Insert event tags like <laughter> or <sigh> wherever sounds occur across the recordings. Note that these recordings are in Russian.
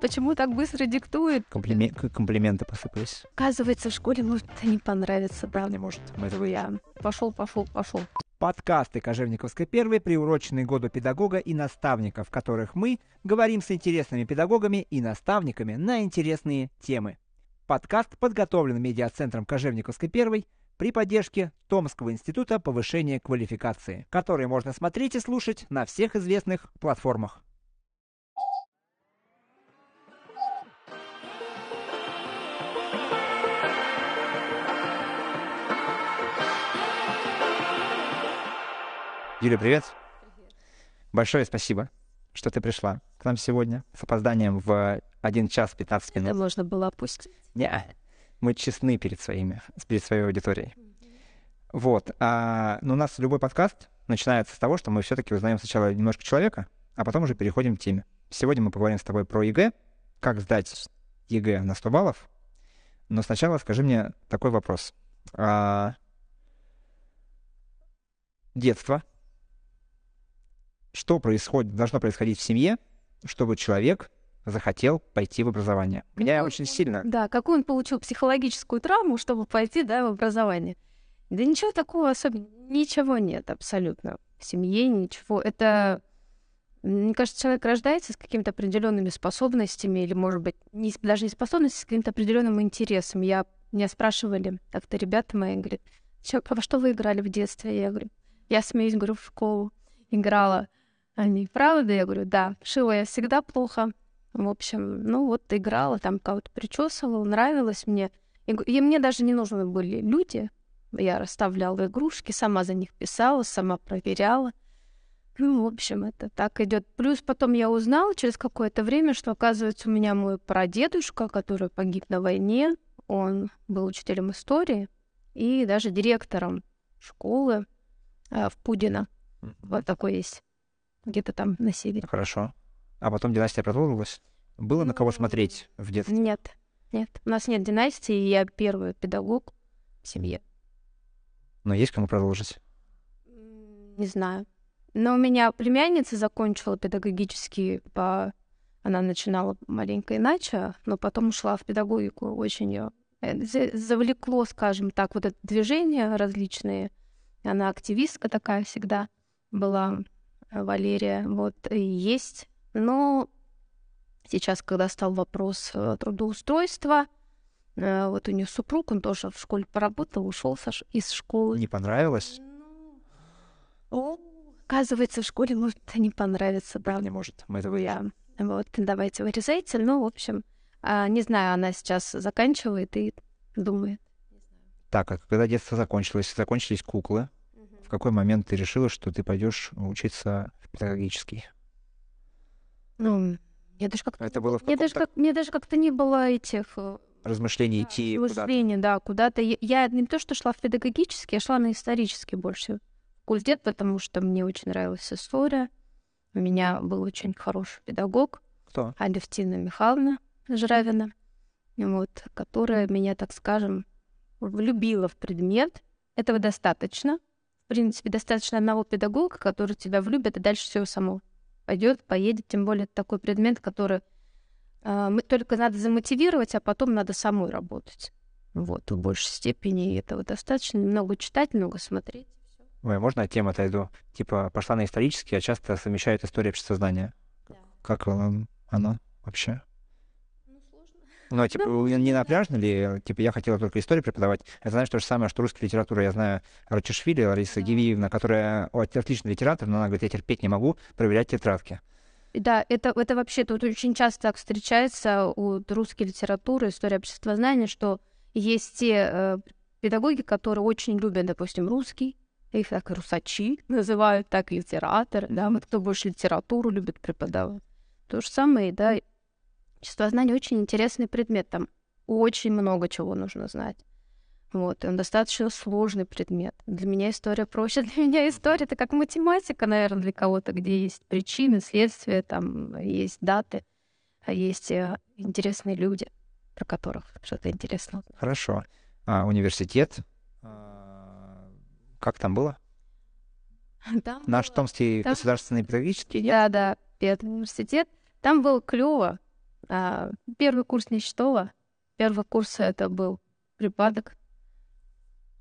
Почему так быстро диктует? Комплимен- к- комплименты посыпались. Оказывается, в школе может это не понравится, правда? Не может. Мы этого Я пошел, пошел, пошел. Подкасты Кожевниковской первой приурочены году педагога и наставника, в которых мы говорим с интересными педагогами и наставниками на интересные темы. Подкаст подготовлен медиацентром Кожевниковской первой при поддержке Томского института повышения квалификации, который можно смотреть и слушать на всех известных платформах. Юля, привет. Большое спасибо, что ты пришла к нам сегодня с опозданием в 1 час 15 Это минут. можно было опустить. Не, мы честны перед своими, перед своей аудиторией. Вот. А, но у нас любой подкаст начинается с того, что мы все-таки узнаем сначала немножко человека, а потом уже переходим к теме. Сегодня мы поговорим с тобой про ЕГЭ, как сдать ЕГЭ на 100 баллов. Но сначала скажи мне такой вопрос. А, детство. Что происходит, должно происходить в семье, чтобы человек захотел пойти в образование? Меня очень сильно Да, какую он получил психологическую травму, чтобы пойти, да, в образование? Да ничего такого особенного, ничего нет абсолютно в семье, ничего. Это, мне кажется, человек рождается с какими-то определенными способностями, или, может быть, не, даже не способностями, с каким-то определенным интересом. Я, меня спрашивали как-то ребята мои, говорят, «Чё, во что вы играли в детстве? Я говорю, я смеюсь, говорю, в школу играла. Они, правда? Я говорю, да, шила я всегда плохо, в общем, ну вот играла, там кого-то причесывала, нравилось мне. И, и мне даже не нужны были люди. Я расставляла игрушки, сама за них писала, сама проверяла. Ну, в общем, это так идет. Плюс потом я узнала через какое-то время, что, оказывается, у меня мой прадедушка, который погиб на войне, он был учителем истории и даже директором школы э, в Пудино. Вот такой есть. Где-то там на севере. Хорошо. А потом династия продолжилась? Было на кого Ну, смотреть в детстве? Нет, нет. У нас нет династии, и я первый педагог в семье. Но есть кому продолжить? Не знаю. Но у меня племянница закончила педагогический по... Она начинала маленько иначе, но потом ушла в педагогику. Очень ее завлекло, скажем так, вот это движение различные. Она активистка такая всегда была, э, Валерия. Вот, и есть. Но сейчас, когда стал вопрос э, трудоустройства, э, вот у нее супруг, он тоже в школе поработал, ушел из школы. Не понравилось? О, оказывается, в школе может не понравиться, да. Не может. Мы это Я. Вот, давайте вырезайте. Ну, в общем, а, не знаю, она сейчас заканчивает и думает. Так, а когда детство закончилось, закончились куклы, в какой момент ты решила, что ты пойдешь учиться в педагогический? Ну, я даже как-то... Это было в Мне даже, как, мне даже как-то не было этих э, размышлении идти куда-то? мышлений, да, куда-то. Я, я не то, что шла в педагогический, я шла на исторический больше факультет, потому что мне очень нравилась история. У меня был очень хороший педагог, Кто? Алевтина Михайловна Жравина, вот, которая меня, так скажем, влюбила в предмет. Этого достаточно. В принципе, достаточно одного педагога, который тебя влюбит, и дальше все само пойдет, поедет. Тем более это такой предмет, который а, мы только надо замотивировать, а потом надо самой работать. Вот, в большей степени этого достаточно. Много читать, много смотреть. Ой, можно от темы отойду? Типа, пошла на исторический, а часто совмещают историю обществознания. Как вам оно вообще? Ну, а, типа, вы не напряжно ли? Типа, я хотела только историю преподавать. Я знаю, то же самое, что русская литература. Я знаю Рачишвили, Лариса Гивиевна, которая отличный литератор, но она говорит, я терпеть не могу проверять тетрадки. Да, это, это вообще тут очень часто так встречается у русской литературы, истории обществознания, что есть те э, педагоги, которые очень любят, допустим, русский, их так русачи <laughs> называют, так литераторы, да, вот кто больше литературу любит преподавать. То же самое, да, обществознание очень интересный предмет, там очень много чего нужно знать. Вот, и он достаточно сложный предмет. Для меня история проще. <laughs> Для меня история это как математика, наверное, для кого-то, где есть причины, следствия, там есть даты, а есть э, интересные люди, про которых что-то интересно. Хорошо. А, университет. А, как там было? <laughs> Там Наш было- Томский там- государственный педагогический, нет? Да, да, Педуниверситет. Там было клево. А, первый курс не читала. Первый курс это был припадок.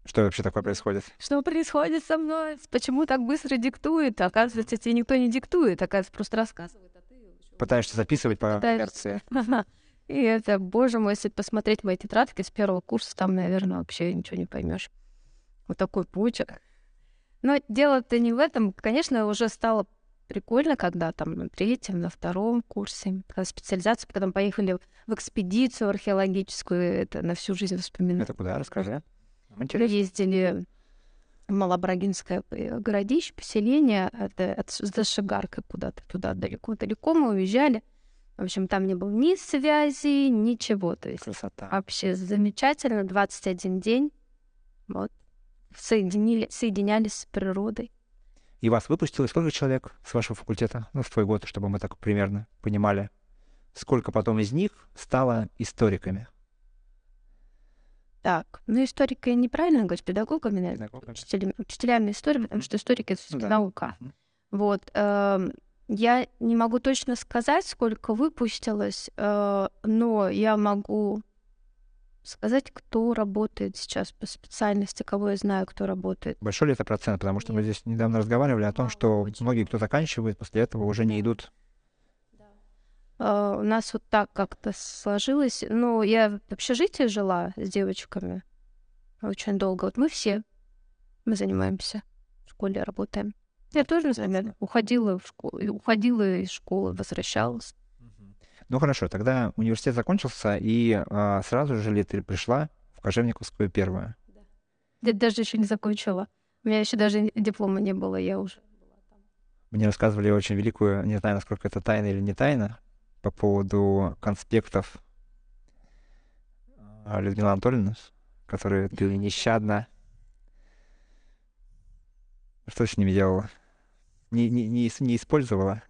Что вообще такое происходит? Что происходит со мной? Почему так быстро диктует? Оказывается, тебе никто не диктует, оказывается, просто рассказывает. А ты... Пытаешься записывать по Пытаешься... инерции. <laughs> И это, боже мой, если посмотреть мои тетрадки с первого курса, там, наверное, вообще ничего не поймешь. Вот такой почерк. Но дело-то не в этом. Конечно, уже стало прикольно, когда там на третьем, на втором курсе, когда специализация, потом поехали в экспедицию археологическую, это на всю жизнь вспоминаю. Это куда? Расскажи. Интересно. Ездили в Малобрагинское городище, поселение, это от, за Шигаркой куда-то туда далеко-далеко мы уезжали. В общем, там не было ни связи, ничего. То есть Красота. вообще замечательно. 21 день. Вот. Соединили, соединялись с природой. И вас выпустило сколько человек с вашего факультета? Ну, в твой год, чтобы мы так примерно понимали. Сколько потом из них стало историками? Так, ну историка неправильно говорить, педагогами, наверное, педагогами. Учителями, учителями истории, потому что историки — это все-таки да. наука. Mm-hmm. Вот. Э, я не могу точно сказать, сколько выпустилось, э, но я могу сказать, кто работает сейчас по специальности, кого я знаю, кто работает. Большой ли это процент? Потому что Нет. мы здесь недавно разговаривали о том, что многие, кто заканчивает, после этого уже не идут Uh, у нас вот так как-то сложилось. Ну, я в общежитии жила с девочками очень долго. Вот мы все, мы занимаемся в школе, работаем. Я тоже, например, уходила в школу, уходила из школы, возвращалась. Ну хорошо, тогда университет закончился, и а, сразу же ли ты пришла в Кожевниковскую первую? Да. Я даже еще не закончила. У меня еще даже диплома не было, я уже была там. Мне рассказывали очень великую, не знаю, насколько это тайна или не тайна, по поводу конспектов а, Людмилы Анатольевны, которые ты нещадно... Что с ними делала? Не, не, не, не использовала?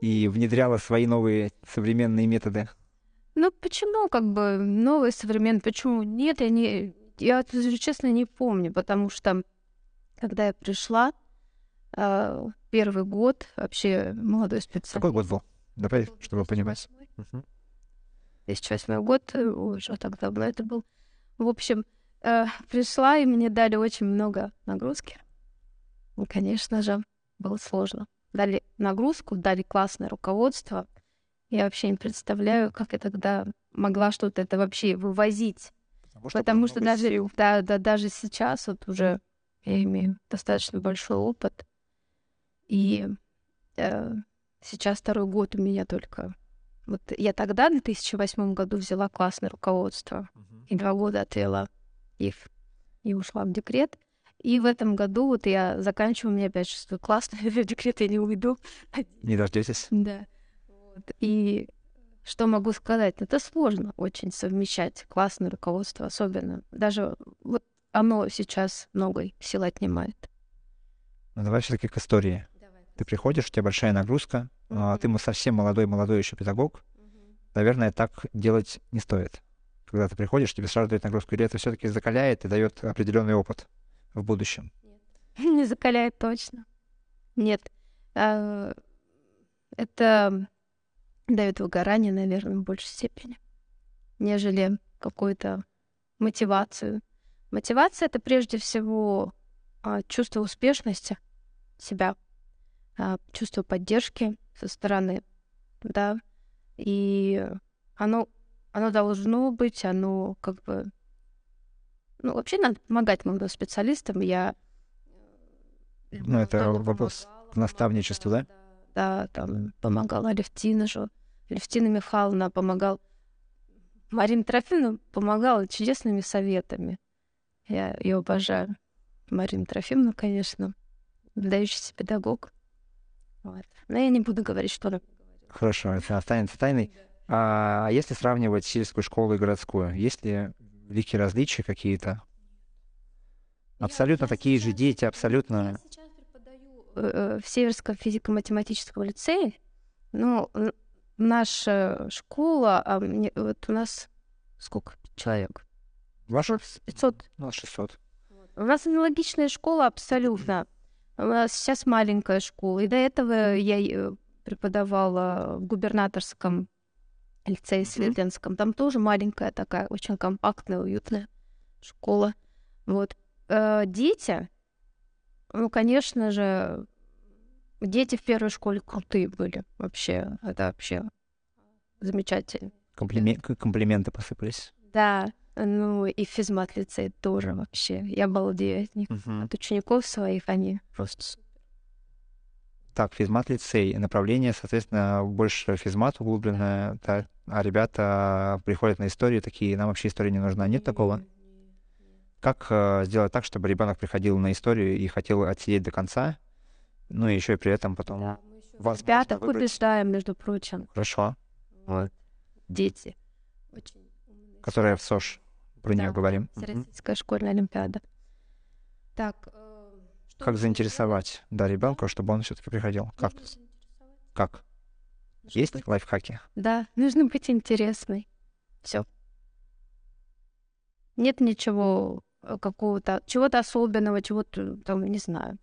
И внедряла свои новые современные методы? Ну, почему, как бы, новые современные, почему нет, я не, я, честно, не помню, потому что, когда я пришла, э, первый год, вообще, молодой специалист. Какой год был? Давай, чтобы понимать. 2008 год, уже так давно это был. В общем, э, пришла, и мне дали очень много нагрузки. И, конечно же, было сложно дали нагрузку, дали классное руководство. Я вообще не представляю, как я тогда могла что-то это вообще вывозить. Потому что, Потому что даже, да, да, даже сейчас вот уже я имею достаточно большой опыт. И э, сейчас второй год у меня только. Вот я тогда, в 2008 году, взяла классное руководство. Uh-huh. И два года отвела их. И ушла в декрет. И в этом году вот я заканчиваю, у меня опять шестой класс, <laughs> в декрет я не уйду. <laughs> Не дождетесь? Да. Вот. И что могу сказать? Это сложно очень совмещать классное руководство, особенно. Даже вот оно сейчас много сил отнимает. Ну, давай все-таки к истории. Давай. Ты приходишь, у тебя большая нагрузка, mm-hmm. ты совсем молодой, молодой еще педагог. Mm-hmm. Наверное, так делать не стоит. Когда ты приходишь, тебе сразу дают нагрузку, или это все-таки закаляет и дает определенный опыт в будущем? <laughs> Не закаляет точно. Нет. А, это дает выгорание, наверное, в большей степени, нежели какую-то мотивацию. Мотивация — это прежде всего а, чувство успешности себя, а, чувство поддержки со стороны, да, и оно, оно должно быть, оно как бы ну, вообще надо помогать молодым специалистам. Я... Ну, это вопрос к наставничеству, да? Да, там помогала Левтина же. Левтина Михайловна помогал. Марина Трофимовна помогала чудесными советами. Я ее обожаю. Марина Трофимовна, конечно, выдающийся педагог. Вот. Но я не буду говорить, что она Хорошо, это останется тайной. А если сравнивать сельскую школу и городскую, есть ли великие различия какие-то? Абсолютно я такие же дети, абсолютно... Я сейчас преподаю э, э, в Северском физико-математическом лицее. Ну, наша школа, а мне, вот у нас сколько человек? Ваша? 500. У нас 600. У нас аналогичная школа абсолютно. У нас сейчас маленькая школа. И до этого я преподавала в губернаторском лицее Светлинском. Там тоже маленькая такая, очень компактная, уютная школа. Вот. Э, дети, ну, конечно же, дети в первой школе крутые были вообще. Это вообще замечательно. Комплимен... Комплименты посыпались. Да, ну и физмат лицей тоже вообще. Я балдею от них. Мгм. От учеников своих они просто. Так, физмат лицей. Направление, соответственно, больше физмат углубленное, да, а ребята приходят на истории такие, нам вообще история не нужна. Нет такого? Как э, сделать так, чтобы ребенок приходил на историю и хотел отсидеть до конца, ну и еще и при этом потом Да, возможно Пятых выбрать? убеждаем, между прочим. Хорошо. Вот. Дети. Очень умные. Которая в СОЖ, про нее Да, говорим. Мгм. Всероссийская школьная олимпиада. Так, э, что Как заинтересовать, да, ребенка, чтобы он все-таки приходил? Как? Как? Есть быть- лайфхаки? Да, нужно быть интересной. Все. Нет ничего э, какого-то, чего-то особенного, чего-то там, не знаю.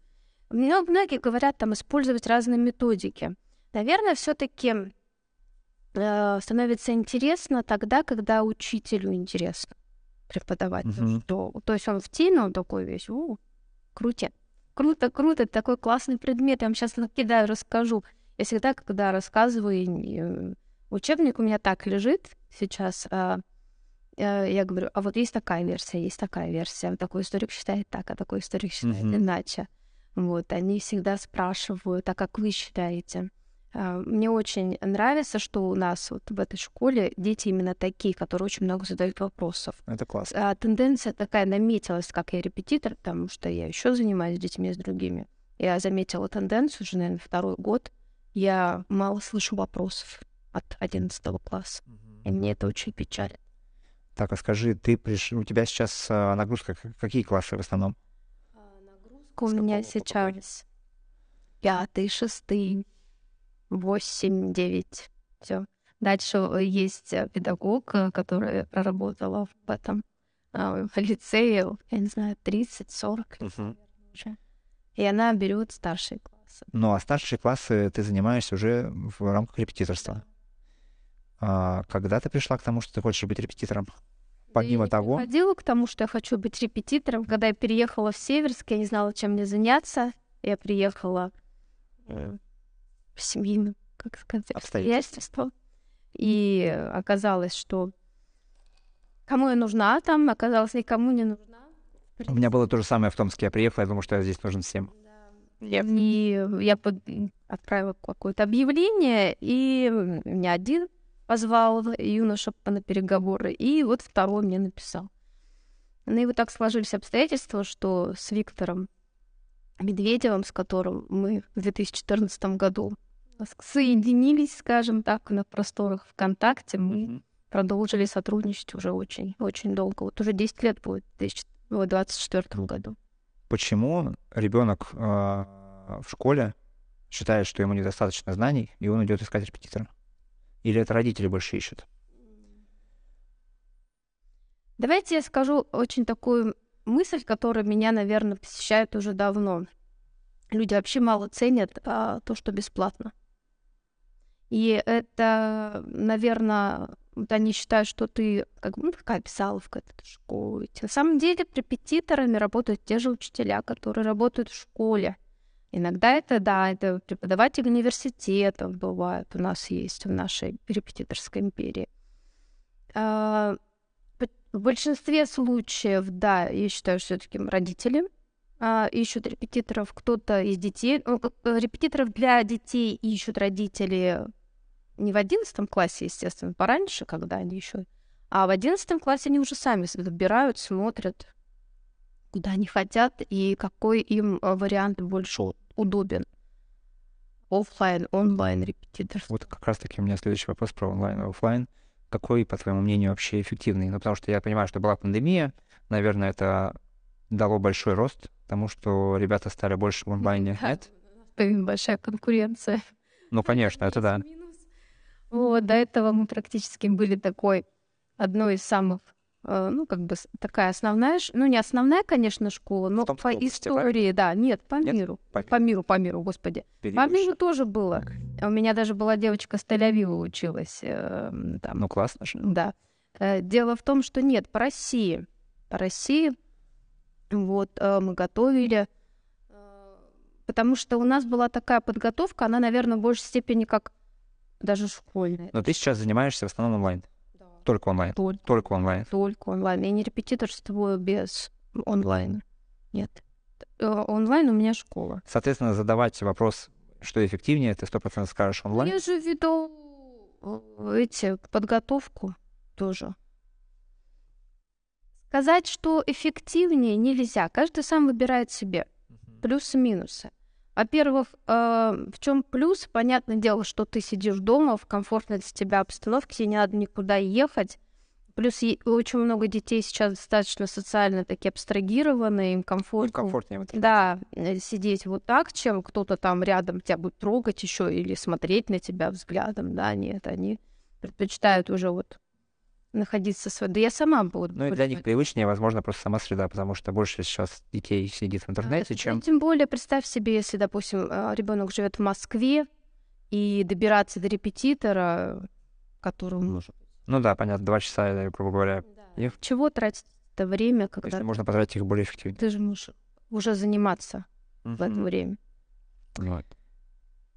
Мне многие говорят там использовать разные методики. Наверное, все-таки становится интересно тогда, когда учителю интересно преподавать. Мгм. Что, то есть он в теме, он такой весь, у, круто, круто, круто, такой классный предмет, я вам сейчас накидаю, расскажу. Я всегда, когда рассказываю, э, учебник у меня так лежит сейчас, а, э, я говорю, а вот есть такая версия, есть такая версия, такой историк считает так, а такой историк считает Мгм. иначе. Вот, они всегда спрашивают, а как вы считаете? А, Мне очень нравится, что у нас вот в этой школе дети именно такие, которые очень много задают вопросов. Это классно. А, тенденция такая наметилась, как я репетитор, потому что я еще занимаюсь детьми с другими. Я заметила тенденцию уже, наверное, второй год. Я мало слышу вопросов от 11 класса. И мне это очень печалит. Так, а скажи, ты приш... у тебя сейчас а, нагрузка, какие классы в основном? У С меня какого поколения? сейчас пятый, шестый, восемь, девять. Все. Дальше э, есть э, педагог, э, которая проработала в этом а, в лицее, я не знаю, 30-40 лет Мгм. уже. И она берет старшие классы. Ну, а старшие классы ты занимаешься уже в рамках репетиторства. А когда ты пришла к тому, что ты хочешь быть репетитором? Помимо того, Ходила к тому, что я хочу быть репетитором. Когда я переехала в Северск, я не знала, чем мне заняться. Я приехала э, в семейном, как сказать, обстоятельства. И оказалось, что кому я нужна там, оказалось, никому не нужна. у меня было то же самое в Томске. Я приехала, я думал, что я здесь нужен всем. И я под- отправила какое-то объявление, и меня один позвал юноша на переговоры, и вот второй мне написал. Ну и вот так сложились обстоятельства, что с Виктором Медведевым, с которым мы в 2014 году соединились, скажем так, на просторах ВКонтакте, мы продолжили сотрудничать уже очень, очень долго. Вот уже 10 лет будет в 2024 году. Почему ребенок в школе считает, что ему недостаточно знаний, и он идет искать репетитора? Или это родители больше ищут? Давайте я скажу очень такую мысль, которая меня, наверное, посещает уже давно. Люди вообще мало ценят а, то, что бесплатно. И это, наверное, вот они считают, что ты как бы ну, такая писаловка этой школы. На самом деле репетиторами работают те же учителя, которые работают в школе. Иногда это, да, это преподаватели университетов бывают, у нас есть в нашей репетиторской империи. А, в большинстве случаев, да, я считаю, все-таки родители а, ищут репетиторов, кто-то из детей, ну, репетиторов для детей ищут родители не в одиннадцатом классе, естественно, пораньше, когда они еще, а в одиннадцатом классе они уже сами выбирают, смотрят, куда они хотят и какой им вариант больше удобен. Оффлайн, онлайн репетитор. Вот как раз-таки у меня следующий вопрос про онлайн и офлайн. Какой, по твоему мнению, вообще эффективный? Ну, потому что я понимаю, что была пандемия, наверное, это дало большой рост тому, что ребята стали больше в онлайне. Нет? Большая конкуренция. Ну, конечно, это да. Вот, до этого мы практически были такой одной из самых э, ну, как бы такая основная, ну, не основная, конечно, школа, но по истории, да, нет, по нет? миру. По, по миру, по миру, господи. По миру тоже было. У меня даже была девочка с тель училась. Э, там. Ну, классно же. Да. Э, дело в том, что нет, по России. По России вот мы готовили, потому что у нас была такая подготовка, она, наверное, в большей степени как даже школьная. Но ты сейчас занимаешься в основном онлайн? Да. Только онлайн? Только. Только онлайн? Только онлайн. Я не репетиторствую без онлайна. Нет. Э, онлайн у меня школа. Соответственно, задавать вопрос, что эффективнее, ты сто процентов скажешь онлайн? Я же веду э, эти, подготовку тоже. Сказать, что эффективнее нельзя. Каждый сам выбирает себе плюсы-минусы. Во-первых, э, в чем плюс? Понятное дело, что ты сидишь дома в комфортной для тебя обстановке, тебе не надо никуда ехать. Плюс очень много детей сейчас достаточно социально такие абстрагированные, им комфортно. комфортнее вот Да, э, сидеть вот так, чем кто-то там рядом тебя будет трогать еще или смотреть на тебя взглядом. Да, нет, они предпочитают уже вот находиться с Да я сама буду. Ну и для них привычнее, возможно, просто сама среда, потому что больше сейчас детей сидит в интернете, чем... тем более, представь себе, если, допустим, а, ребенок живет в Москве, и добираться до репетитора, которому нужно... Ну да, понятно, два часа, грубо говоря. Да. Их... Чего тратить это время, когда... Если можно потратить их более эффективно. Ты же можешь уже заниматься uh-huh. в это время. Вот.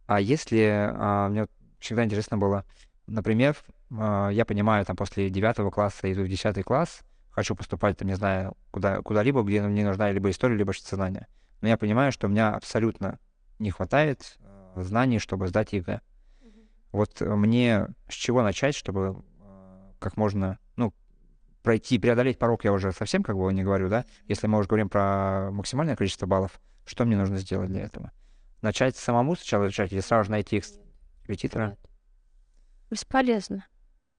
А если... А, мне всегда интересно было, например, а, я понимаю, там, после девятого класса иду в десятый класс, хочу поступать, там, не знаю, куда, куда-либо, где мне нужна либо история, либо обществознание. Но я понимаю, что у меня абсолютно не хватает э, знаний, чтобы сдать ЕГЭ. Mm-hmm. Вот мне с чего начать, чтобы э, как можно, ну, пройти, преодолеть порог, я уже совсем как бы не говорю, да? Если мы уже говорим про максимальное количество баллов, что мне нужно сделать для этого? Начать самому сначала изучать или сразу же найти репетитора? Бесполезно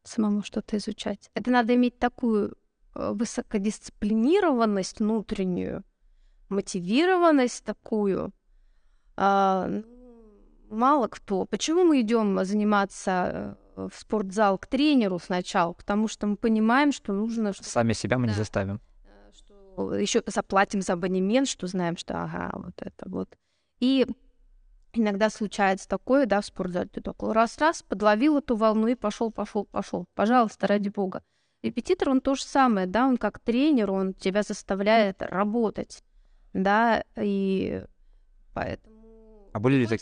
самому что-то изучать. Это надо иметь такую э, высокодисциплинированность внутреннюю, мотивированность такую. А, ну, мало кто. Почему мы идем заниматься э, в спортзал к тренеру сначала? Потому что мы понимаем, что нужно... Сами себя мы да. не заставим. Э, Еще заплатим за абонемент, что знаем, что ага, вот это вот. И Иногда случается такое, да, в спортзале ты такой раз-раз подловил эту волну и пошел, пошел, пошел. Пожалуйста, ради бога. Репетитор, он то же самое, да, он как тренер, он тебя заставляет работать, да, и поэтому... А были ли, так...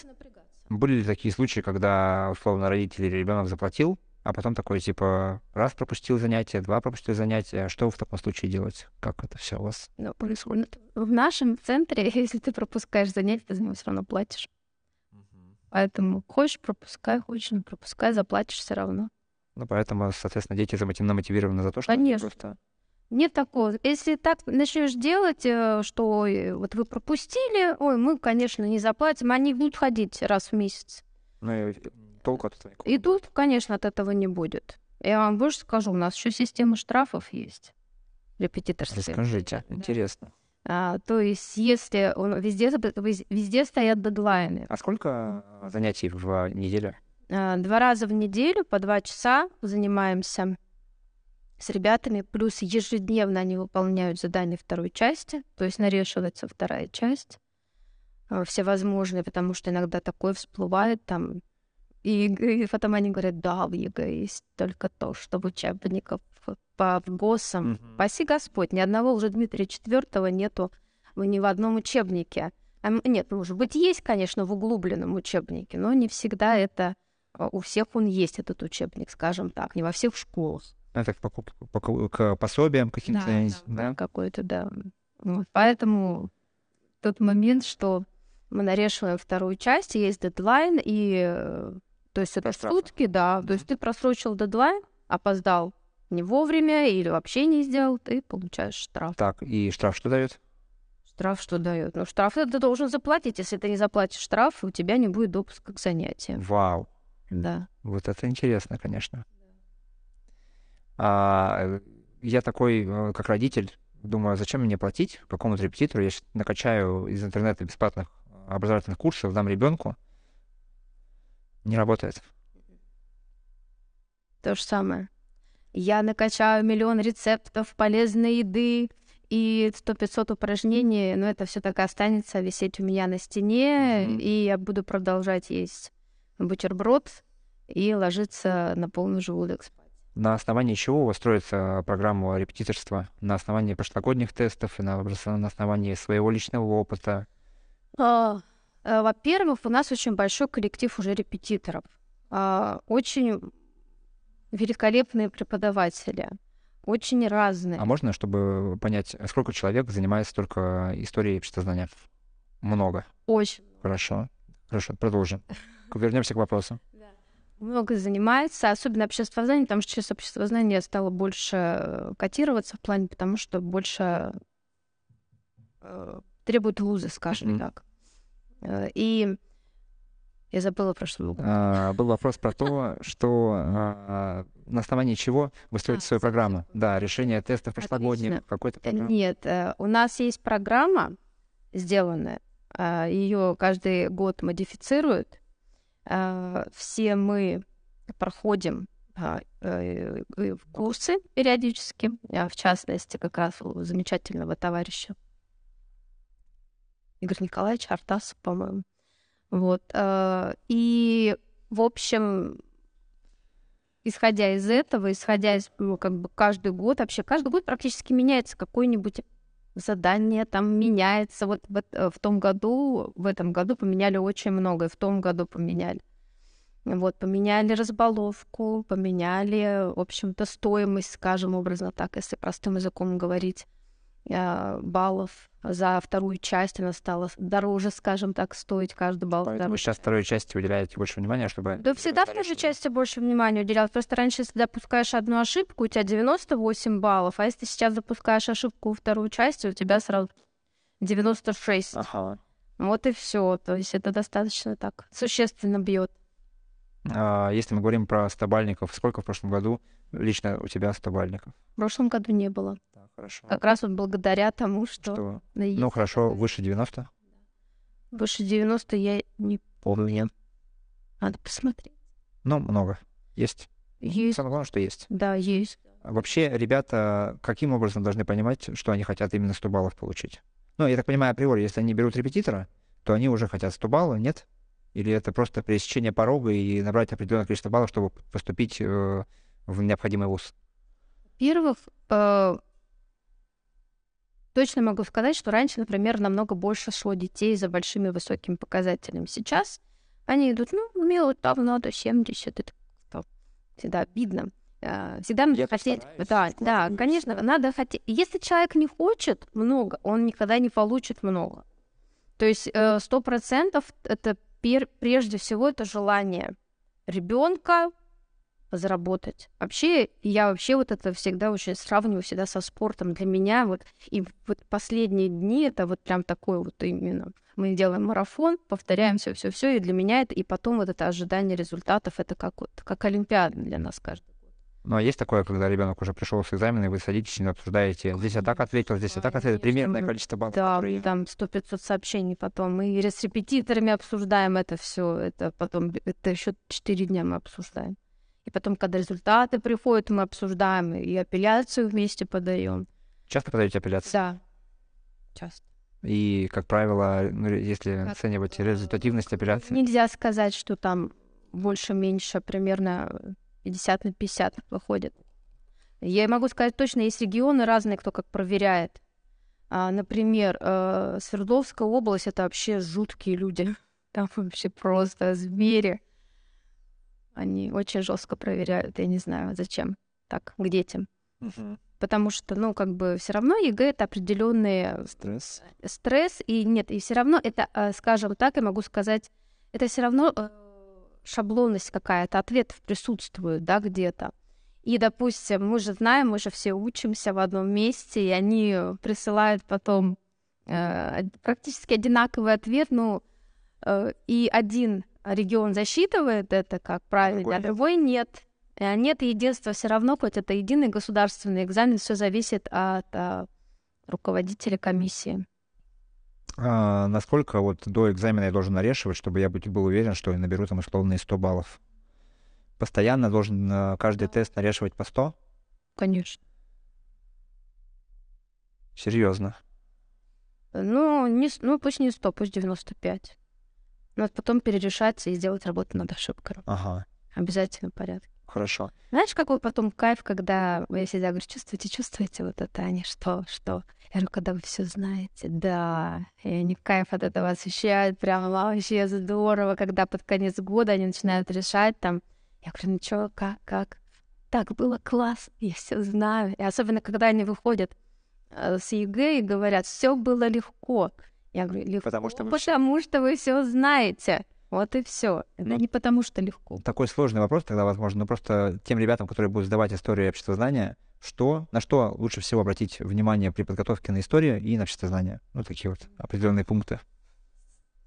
были ли такие случаи, когда, условно, родители или ребенок заплатил, а потом такой, типа, раз пропустил занятие, два пропустил занятие, что в таком случае делать? Как это все у вас ну, происходит? В нашем центре, <laughs> если ты пропускаешь занятие, ты за него все равно платишь. Поэтому хочешь пропускай, хочешь не пропускай, заплатишь все равно. Ну, поэтому, соответственно, дети замотивированы за то, что Конечно. просто... Нет такого. Если так начнешь делать, э, что вот вы пропустили, ой, мы, конечно, не заплатим, они будут ходить раз в месяц. Ну и толку от этого никакого. И тут, конечно, от этого не будет. Я вам больше скажу, у нас еще система штрафов есть. Репетиторская. Расскажите, да. интересно. А, то есть, если он везде, везде стоят дедлайны. А сколько занятий в неделю? А, два раза в неделю по два часа занимаемся с ребятами, плюс ежедневно они выполняют задания второй части, то есть нарешивается вторая часть, а, всевозможные, потому что иногда такое всплывает там, и, и потом они говорят, да, в ЕГЭ есть только то, что в учебниках по ГОСам. Угу. Спаси Господь, ни одного уже Дмитрия IV нету ни в одном учебнике. Нет, может быть, есть, конечно, в углубленном учебнике, но не всегда это а, у всех он есть, этот учебник, скажем так, не во всех школах. Это к, покупку, по, к пособиям каким-то, да, да, да? какой-то, да. Вот, поэтому тот момент, что мы нарешиваем вторую часть, есть дедлайн, и э, то есть это сутки, да, то есть ты просрочил дедлайн, опоздал не вовремя или вообще не сделал, ты получаешь штраф. Так, и штраф что дает? Штраф что дает? Ну, штраф ты должен заплатить. Если ты не заплатишь штраф, у тебя не будет допуска к занятиям. Вау. Да. Вот это интересно, конечно. А, я такой, э, как родитель, думаю, зачем мне платить какому-то репетитору? Я накачаю из интернета бесплатных образовательных курсов, дам ребенку. Не работает. То же самое. я накачаю миллион рецептов полезной еды и 100-500 упражнений, но это все так и останется висеть у меня на стене, mm-hmm. и я буду продолжать есть бутерброд и ложиться на полный желудок спать. На основании чего у вас строится программа репетиторства? На основании прошлогодних тестов и на, на основании своего личного опыта? А, а, во-первых, у нас очень большой коллектив уже репетиторов. А, очень великолепные преподаватели, очень разные. А можно, чтобы понять, сколько человек занимается только историей обществознания? Много. Очень. Хорошо. Хорошо, продолжим. <laughs> Вернемся к вопросу. Много занимается, особенно обществознание, потому что сейчас обществознание стало больше э, котироваться в плане, потому что больше э, требует лузы, скажем mm-hmm. так. Э, и я забыла про что. А, был вопрос про то, что а, на основании чего вы строите а, свою программу. Да, решение тестов прошлогодних, какой-то э, программы. Нет, э, у нас есть программа сделанная, а, ее каждый год модифицируют. Все мы проходим курсы периодически, в частности, как раз у замечательного товарища Игорь Николаевич Артасов, по-моему. Вот. Э, и, в общем, исходя из этого, исходя из, ну, как бы каждый год, вообще каждый год практически меняется какое-нибудь задание, там меняется. Вот в, э, в том году, в этом году поменяли очень много, и в том году поменяли. Вот, поменяли разболовку, поменяли, в общем-то, стоимость, скажем, образно так, если простым языком говорить. А, баллов за вторую часть, она стала дороже, скажем так, стоить каждый балл. Поэтому дороже. сейчас второй части уделяете больше внимания, чтобы... Да всегда второй части больше внимания уделял. Просто раньше, если допускаешь одну ошибку, у тебя 98 баллов, а если сейчас запускаешь ошибку во вторую часть, у тебя сразу 96. Ага. Вот и все. То есть это достаточно так существенно бьет. А, если мы говорим про стобальников, сколько в прошлом году лично у тебя стобальников? В прошлом году не было. Хорошо. Как раз вот благодаря тому, что... что? Ну, хорошо, выше 90? Выше 90 я не помню. Надо посмотреть. Ну, много. Есть? Есть. Самое главное, что есть. Да, есть. А вообще, ребята каким образом должны понимать, что они хотят именно 100 баллов получить? Ну, я так понимаю, априори, если они берут репетитора, то они уже хотят 100 баллов, нет? Или это просто пересечение порога и набрать определенное количество баллов, чтобы поступить э, в необходимый вуз? Во-первых, э, Точно могу сказать, что раньше, например, намного больше шло детей за большими высокими показателями. Сейчас они идут, ну, мне вот там надо 70, это всегда обидно. А, всегда надо хотеть... Да, да, конечно, надо хотеть... Если человек не хочет много, он никогда не получит много. То есть э, сто процентов это прежде всего это желание ребенка заработать. Вообще, я вообще вот это всегда очень сравниваю всегда со спортом. Для меня вот и вот последние дни это вот прям такой вот именно. Мы делаем марафон, повторяем все, все, все, и для меня это и потом вот это ожидание результатов это как вот как олимпиада для нас каждый год. Ну а есть такое, когда ребенок уже пришел с экзамена, и вы садитесь и обсуждаете, здесь я так ответил, здесь я так ответил, примерное количество баллов. Да, которые... там сто пятьсот сообщений потом. Мы с репетиторами обсуждаем это все, это потом, это еще четыре дня мы обсуждаем. И потом, когда результаты приходят, мы обсуждаем и апелляцию вместе подаем. Часто подаете апелляцию? Да, часто. И, как правило, ну, если как... оценивать результативность апелляции? Нельзя сказать, что там больше-меньше, примерно 50 на 50 выходит. Я могу сказать точно, есть регионы разные, кто как проверяет. А, например, э, Свердловская область — это вообще жуткие люди. <laughs> Там вообще просто звери. Они очень жестко проверяют, я не знаю, зачем так к детям. Угу. Потому что, ну, как бы все равно ЕГЭ это определенный стресс. Стресс, и нет, и все равно это, э, скажем так, я могу сказать, это все равно э, шаблонность какая-то, ответов присутствует, да, где-то. И, допустим, мы же знаем, мы же все учимся в одном месте, и они присылают потом э, практически одинаковый ответ, ну, э, и один регион засчитывает это как правильно, а другой нет. Нет единства все равно, хоть это единый государственный экзамен, все зависит от а, руководителя комиссии. А, насколько вот до экзамена я должен нарешивать, чтобы я был уверен, что я наберу там условные 100 баллов? Постоянно должен каждый тест нарешивать по 100? Конечно. Серьезно. Ну, не, ну, пусть не 100, пусть 95. Надо потом перерешаться и сделать работу над ошибкой. Ага. Обязательно в порядке. Хорошо. Знаешь, какой потом кайф, когда я всегда говорю, чувствуете, чувствуете вот это, они что, что? Я говорю, когда вы все знаете, да, и они кайф от этого ощущают, прям вообще здорово, когда под конец года они начинают решать там, я говорю, ну что, как, как? Так было класс, я все знаю. И особенно, когда они выходят э, с ЕГЭ и говорят, все было легко. Я говорю, легко, Потому что вы потому что вы все знаете. Вот и все. Это Ну, не потому что легко. Такой сложный вопрос тогда, возможно, но просто тем ребятам, которые будут сдавать историю и обществознания, что, на что лучше всего обратить внимание при подготовке на историю и на обществознание? Ну, такие вот определенные пункты.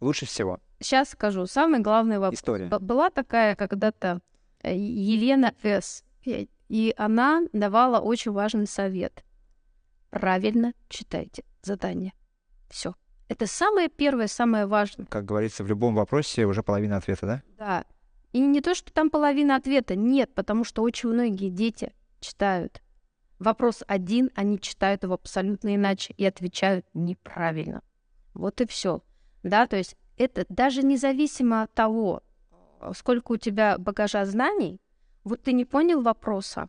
Лучше всего. Сейчас скажу. Самый главный вопрос. История. Была такая когда-то э, Елена С. И- И она давала очень важный совет. Правильно читайте задание. Все. Это самое первое, самое важное. Как говорится, в любом вопросе уже половина ответа, да? Да. И не то, что там половина ответа. Нет, потому что очень многие дети читают вопрос один, они читают его абсолютно иначе и отвечают неправильно. Вот и все. Да, то есть это даже независимо от того, сколько у тебя багажа знаний, вот ты не понял вопроса,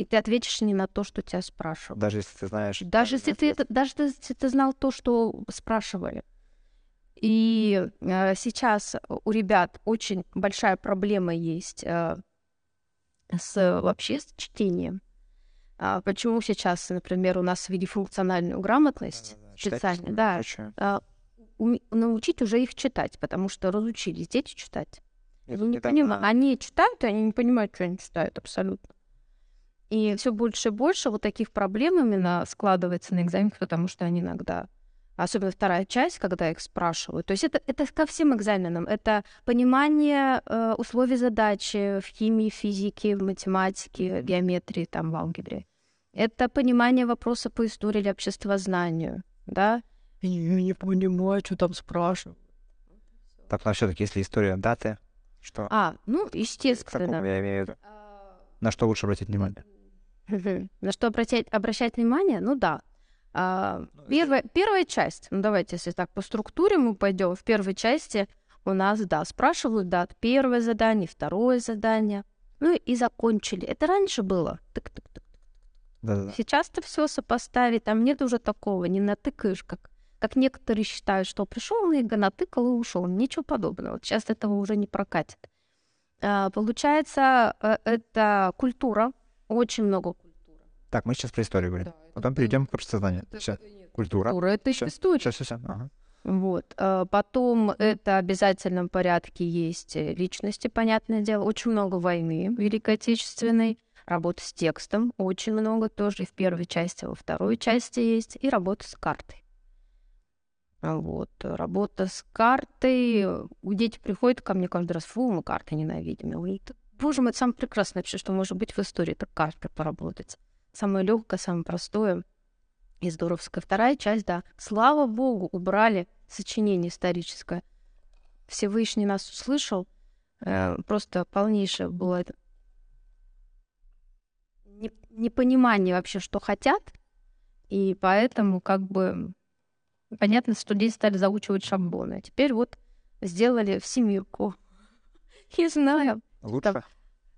и ты ответишь не на то, что тебя спрашивают. Даже если ты знаешь... Даже если ты, это, даже если ты знал то, что спрашивали. И э, сейчас у ребят очень большая проблема есть э, с вообще с чтением. А почему сейчас, например, у нас ввели функциональную грамотность Да-да-да, читать специально, и да, а, уме- научить уже их читать, потому что разучились дети читать. Я Они не понимают. Они читают, и они не понимают, что они читают абсолютно. И все больше и больше вот таких проблем именно складывается на экзаменах, потому что они иногда, особенно вторая часть, когда их спрашивают. То есть это, это ко всем экзаменам. Это понимание э, условий задачи в химии, физике, в математике, геометрии, там, в алгебре. Это понимание вопроса по истории или обществознанию, да? Я не понимаю, что там спрашивают. Так, ну все-таки, если история даты, что? А, ну, К такому естественно. я имею в виду. На что лучше обратить внимание? На что обратять, обращать внимание? Ну да. А, Ну, первая, первая часть, ну давайте, если так по структуре мы пойдем, в первой части у нас, да, спрашивают, да, первое задание, второе задание, ну и закончили. Это раньше было. Сейчас-то все сопоставить, там нет уже такого, не натыкаешь, как, как некоторые считают, что пришел ЕГЭ, натыкал и ушел. Ничего подобного. Сейчас этого уже не прокатит. А, Получается, э, это культура, очень много культуры. Так, мы сейчас про историю говорим. Потом перейдем к обществознанию. Все. Культура. Культура это Всё. история. Все, все, все. Ага. Вот. а Потом это в обязательном порядке есть э, личности, понятное дело. Очень много войны Великой Отечественной. Работа с текстом очень много тоже и в первой части, во второй части есть. И работа с картой. А Вот. э, Работа с картой. э, Дети приходят ко мне каждый раз, фу, мы карты ненавидим. Я говорю, «Да, боже мой, самое прекрасное вообще, что может быть в истории, это картой поработать. Самое легкое, самое простое и здоровская. Вторая часть, да. Слава богу, убрали сочинение историческое. Всевышний нас услышал. Э, просто полнейшее было это не- непонимание вообще, что хотят. И поэтому как бы понятно, что дети стали заучивать шаблоны. А теперь вот сделали всемирку. <laughs> Не знаю, Лучше?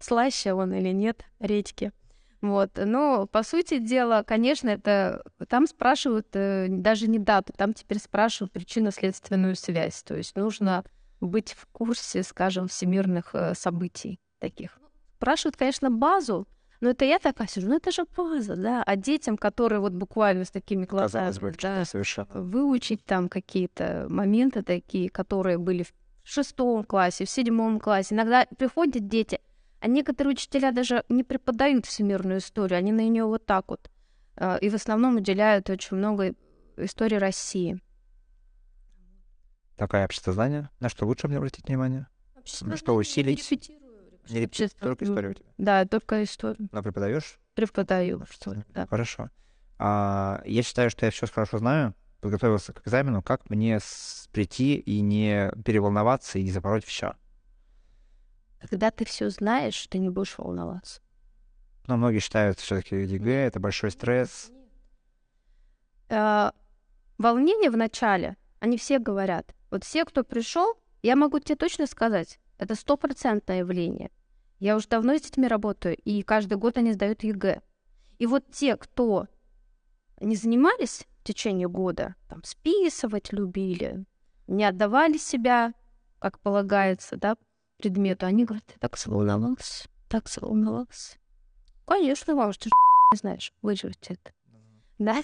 слаще он или нет редьки. Вот. Но, по сути дела, конечно, это там спрашивают э, даже не дату, там теперь спрашивают причинно-следственную связь. То есть нужно быть в курсе, скажем, всемирных э, событий таких. Спрашивают, конечно, базу, но это я такая сижу, ну это же база, да. А детям, которые вот буквально с такими глазами, Казалось бы, да, совершенно. выучить там какие-то моменты такие, которые были в шестом классе, в седьмом классе. Иногда приходят дети, а некоторые учителя даже не преподают всемирную историю, они на нее вот так вот. э, И в основном уделяют очень много истории России. Такое обществознание. На что лучше мне обратить внимание? Ну что, усилить? Не репетируешь, только историю. Да, только историю. Но преподаешь? Преподаю историю, да. Хорошо. А, я считаю, что я все хорошо знаю. Подготовился к экзамену. Как мне прийти и не переволноваться и не запороть все? Когда ты все знаешь, ты не будешь волноваться. Но многие считают, что все-таки ЕГЭ это большой стресс. Э, волнение в начале, они все говорят. Вот все, кто пришел, я могу тебе точно сказать, это стопроцентное явление. Я уже давно с детьми работаю, и каждый год они сдают ЕГЭ. И вот те, кто не занимались в течение года, там, списывать любили, не отдавали себя, как полагается, да, предмету, они говорят, ты так волновался, так волновался. Конечно, вам что не знаешь, выживать это. Да?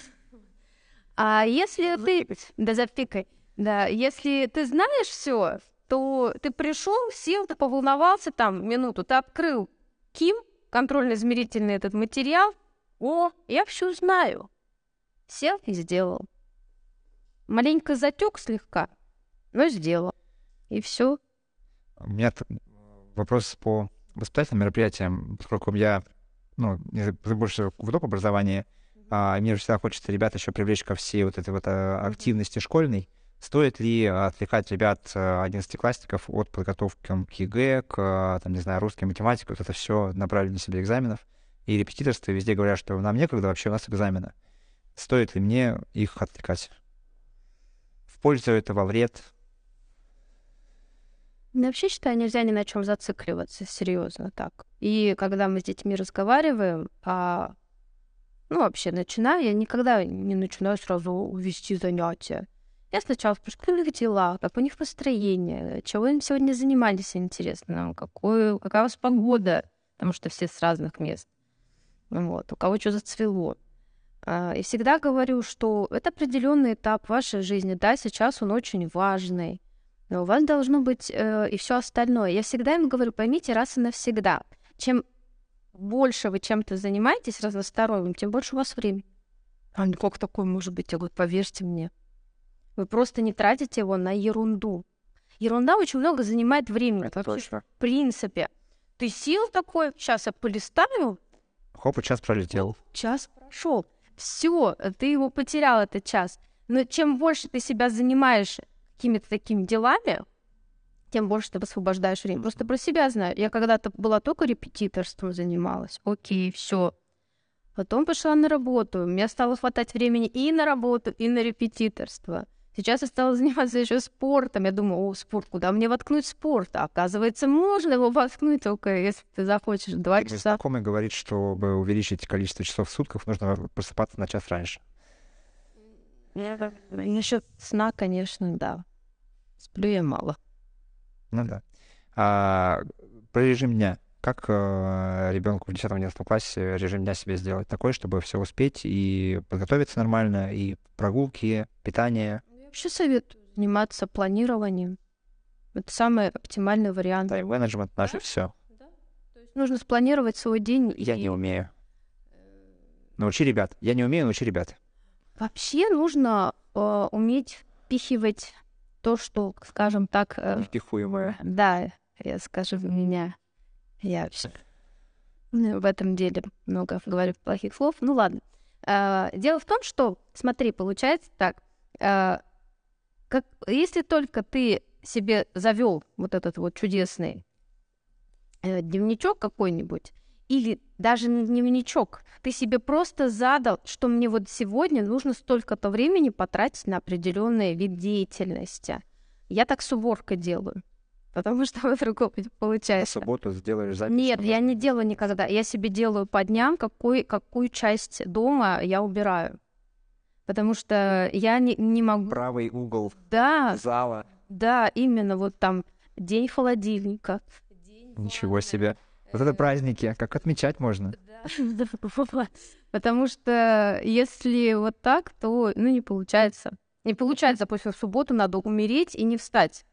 А если ты... Да запикай. Да, если ты знаешь все, то ты пришел, сел, ты поволновался там минуту, ты открыл Ким, контрольно-измерительный этот материал. О, я все знаю. Сел и сделал. Маленько затек слегка, но сделал. И все. У меня вопрос по воспитательным мероприятиям, поскольку я ну, больше в доп. образовании, а мне же всегда хочется ребят еще привлечь ко всей вот этой вот а, активности школьной. Стоит ли отвлекать ребят, э, одиннадцатиклассников, от подготовки к ЕГЭ, к, там, не знаю, русской математике, вот это все направили на себе экзаменов, и репетиторство везде говорят, что нам некогда, вообще у нас экзамены. Стоит ли мне их отвлекать? В пользу этого, вред? Я вообще считаю, нельзя ни на чем зацикливаться, серьезно так. И когда мы с детьми разговариваем, а, ну, вообще начинаю, я никогда не начинаю сразу вести занятия. Я сначала спрашиваю, как их дела, как у них настроение, чего они сегодня занимались, интересно, какую, какая у вас погода, потому что все с разных мест. Вот, у кого что зацвело. А, и всегда говорю, что это определенный этап вашей жизни. Да, сейчас он очень важный, но у вас должно быть э, и все остальное. Я всегда им говорю, поймите раз и навсегда. Чем больше вы чем-то занимаетесь разносторонним, тем больше у вас времени. А как такое может быть? Я говорю, поверьте мне. Вы просто не тратите его на ерунду. Ерунда очень много занимает времени. Это точно. В принципе. Ты сил такой, сейчас я полистаю. Хоп, и час пролетел. Час прошел. Все, ты его потерял этот час. Но чем больше ты себя занимаешь какими-то такими делами, тем больше ты высвобождаешь время. Просто про себя знаю. Я когда-то была только репетиторством занималась. Окей, все. Потом пошла на работу. Мне стало хватать времени и на работу, и на репетиторство. Сейчас я стала <laughs> заниматься еще спортом. Я думаю, о, спорт, куда мне воткнуть спорт? А оказывается, можно его воткнуть только если ты захочешь два часа. Знакомый говорит, чтобы увеличить количество часов в сутках, нужно просыпаться на час раньше. Насчет сна, конечно, да. Сплю я мало. Ну да. А, про режим дня. Как э, ребенку в 10-11 классе режим дня себе сделать такой, чтобы все успеть и подготовиться нормально, и прогулки, питание? Вообще советую заниматься планированием. Это самый оптимальный вариант. Тайм-менеджмент наше все. Да. То есть нужно спланировать свой день. Я и... не умею. Научи ребят. Я не умею, научи ребят. Вообще нужно э, уметь впихивать то, что, скажем так... Э, Впихуемое. Да, я скажу меня. Я все в этом деле много говорю плохих слов. Ну ладно. Э, дело в том, что, смотри, получается так. Э, как, если только ты себе завел вот этот вот чудесный э, дневничок какой-нибудь, или даже не дневничок, ты себе просто задал, что мне вот сегодня нужно столько-то времени потратить на определенный вид деятельности. Я так с уборкой делаю. <laughs> Потому что по-другому получается. На субботу сделаешь запись? Нет, я не делаю никогда. Я себе делаю по дням, какой, какую часть дома я убираю потому что я не, не могу... Правый угол да, зала. Да, именно вот там день холодильника. День Ничего себе. Вот это праздники, как отмечать можно? <laughs> Потому что если вот так, то ну не получается. Не получается, после в субботу надо умереть и не встать.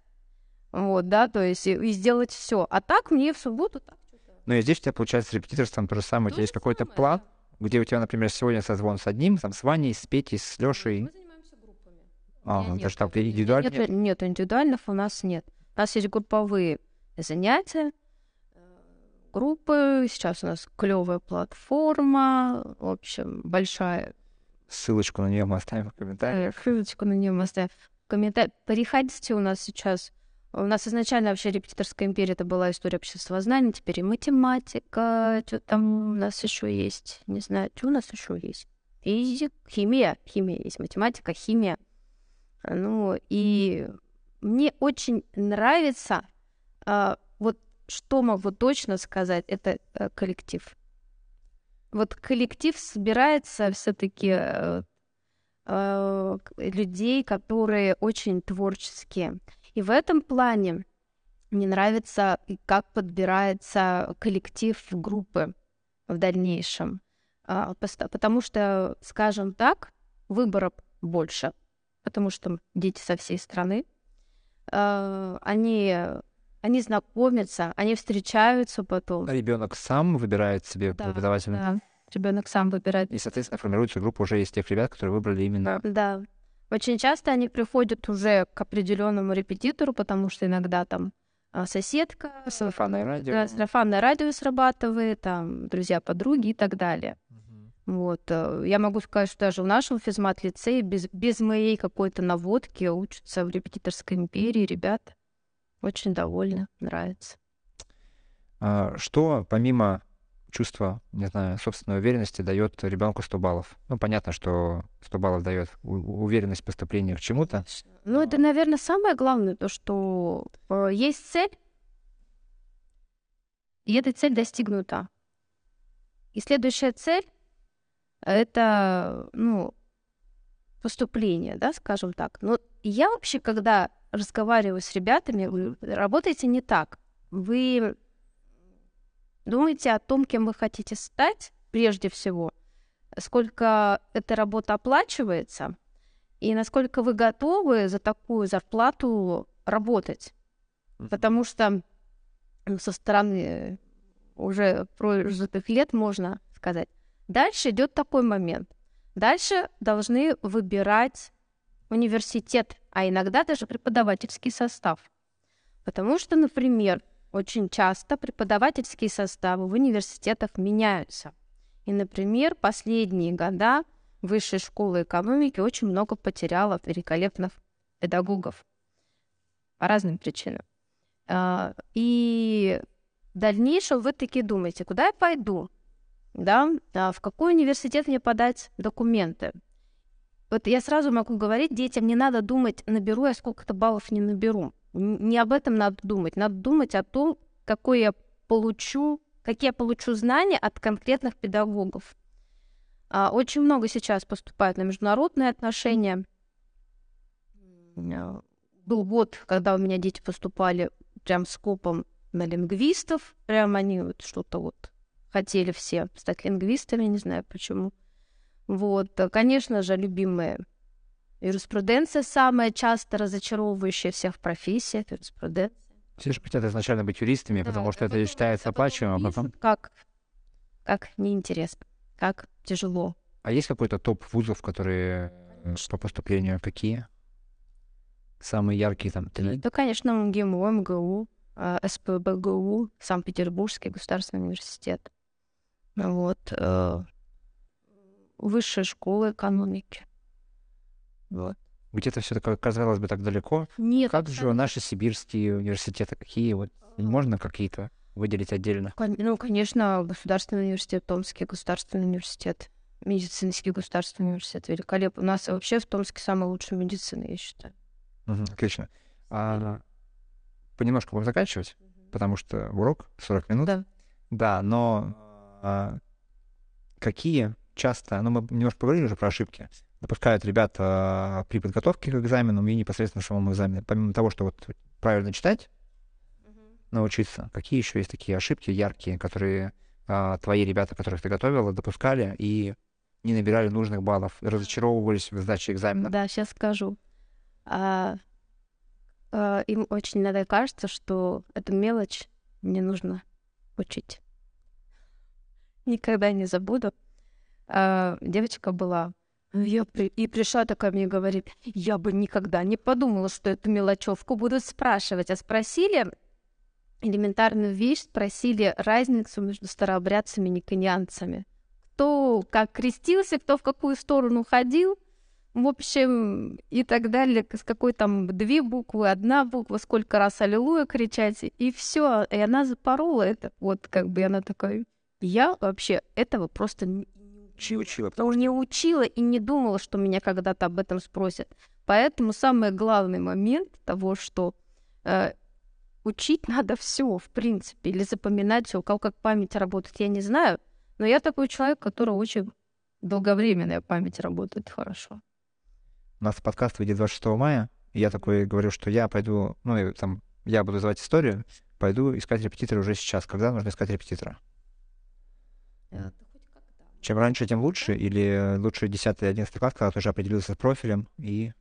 Вот, да, то есть и, и сделать все. А так мне в субботу так Ну и здесь у тебя получается с репетиторством то же самое. у тебя есть какой-то план, где у тебя, например, сегодня созвон с одним, там, с Ваней, с Петей, с Лешей. Мы занимаемся группами. А, нет, даже так, индивидуально? Нет, нет, индивидуальных у нас нет. У нас есть групповые занятия, э, группы. Сейчас у нас клевая платформа, в общем, большая. Ссылочку на нее мы оставим в комментариях. Ссылочку на нее мы оставим в комментариях. Переходите у нас сейчас У нас изначально вообще репетиторская империя это была история общества знания, теперь и математика, что там у нас еще есть, не знаю, что у нас еще есть. Физик, химия, химия есть, математика, химия. Ну, и мне очень нравится, а, вот что могу точно сказать, это а, коллектив. Вот коллектив собирается все-таки а, а, людей, которые очень творческие. И в этом плане мне нравится, как подбирается коллектив группы в дальнейшем. А, потому что, скажем так, выбора больше, потому что дети со всей страны, а, они, они знакомятся, они встречаются потом. Ребенок сам выбирает себе да, преподавателя. Да, ребенок сам выбирает. И, соответственно, формируется группа уже из тех ребят, которые выбрали именно. Да. Очень часто они приходят уже к определенному репетитору, потому что иногда там а, соседка, сарафанное радио, да, сарафанное радио срабатывает, там друзья, подруги и так далее. Вот. Э, я могу сказать, что даже в нашем физмат-лицее без, без моей какой-то наводки учатся в репетиторской империи ребята. Очень довольны, нравится. А, что помимо чувства, не знаю, собственной уверенности дает ребенку 100 баллов? Ну, понятно, что 100 баллов дает уверенность поступления к чему-то. Ну, это, наверное, самое главное, то, что э, есть цель, и эта цель достигнута. И следующая цель это, ну, поступление, да, скажем так. Но я вообще, когда разговариваю с ребятами, вы работаете не так. Вы думаете о том, кем вы хотите стать, прежде всего, сколько эта работа оплачивается, и насколько вы готовы за такую зарплату работать. Потому что ну, со стороны уже прожитых лет можно сказать, Дальше идет такой момент. Дальше должны выбирать университет, а иногда даже преподавательский состав. Потому что, например, очень часто преподавательские составы в университетах меняются. И, например, последние года Высшая школа экономики очень много потеряла великолепных педагогов по разным причинам. А, и в дальнейшем вы таки думаете, куда я пойду? да, а в какой университет мне подать документы. Вот я сразу могу говорить детям, не надо думать, наберу я сколько-то баллов, не наберу. Не об этом надо думать. Надо думать о том, какой я получу, какие я получу знания от конкретных педагогов. А, очень много сейчас поступает на международные отношения. Был год, когда у меня дети поступали прям с копом на лингвистов, прям они вот что-то вот хотели все стать лингвистами, не знаю почему. Вот, конечно же, любимая юриспруденция самая часто разочаровывающая всех это юриспруденция. Все же хотят изначально быть юристами, да, потому что это считается оплачиваемым, а потом... Как, как неинтересно, как тяжело. А есть какой-то топ вузов, которые конечно. по поступлению какие? Самые яркие там три? Да, конечно, МГИМО, МГУ, а, СПБГУ, Санкт-Петербургский государственный университет вот, э, высшая школа экономики. Вот. Где-то все такое казалось бы так далеко. Нет. Как же наши сибирские университеты, какие вот? Можно какие-то выделить отдельно? Ну, конечно, Государственный университет, Томский государственный университет, медицинский государственный университет великолепно. У нас вообще в Томске самая лучшая медицина, я считаю. Угу, отлично. А, понемножку будем заканчивать, угу. потому что урок 40 минут. Да. Да, но а, какие часто, ну, мы немножко поговорили уже про ошибки, допускают ребята а, при подготовке к экзаменам и непосредственно самому экзамену. Помимо того, что вот правильно читать, mm-hmm. научиться, какие еще есть такие ошибки яркие, которые а, твои ребята, которых ты готовила, допускали и не набирали нужных баллов, разочаровывались в сдаче экзамена? Да, сейчас скажу. А, а, им очень иногда кажется, что эту мелочь мне нужно учить никогда не забуду. А, девочка была я при... и пришла такая мне говорит, я бы никогда не подумала, что эту мелочевку будут спрашивать. А спросили элементарную вещь, спросили разницу между старообрядцами и никонианцами. Кто как крестился, кто в какую сторону ходил. в общем, и так далее, с какой там две буквы, одна буква, сколько раз аллилуйя кричать, и все. И она запорола это. Вот как бы она такая, я вообще этого просто не учила. Потому что не учила и не думала, что меня когда-то об этом спросят. Поэтому самый главный момент того, что э, учить надо все, в принципе, или запоминать все, у кого как память работает, я не знаю. Но я такой человек, который очень долговременная память работает хорошо. У нас подкаст выйдет 26 мая, и я такой говорю, что я пойду, ну, и там, я буду звать историю, пойду искать репетитора уже сейчас. Когда нужно искать репетитора? Чем раньше, тем лучше? Или лучше 10-11 класс, когда ты уже определился с профилем и...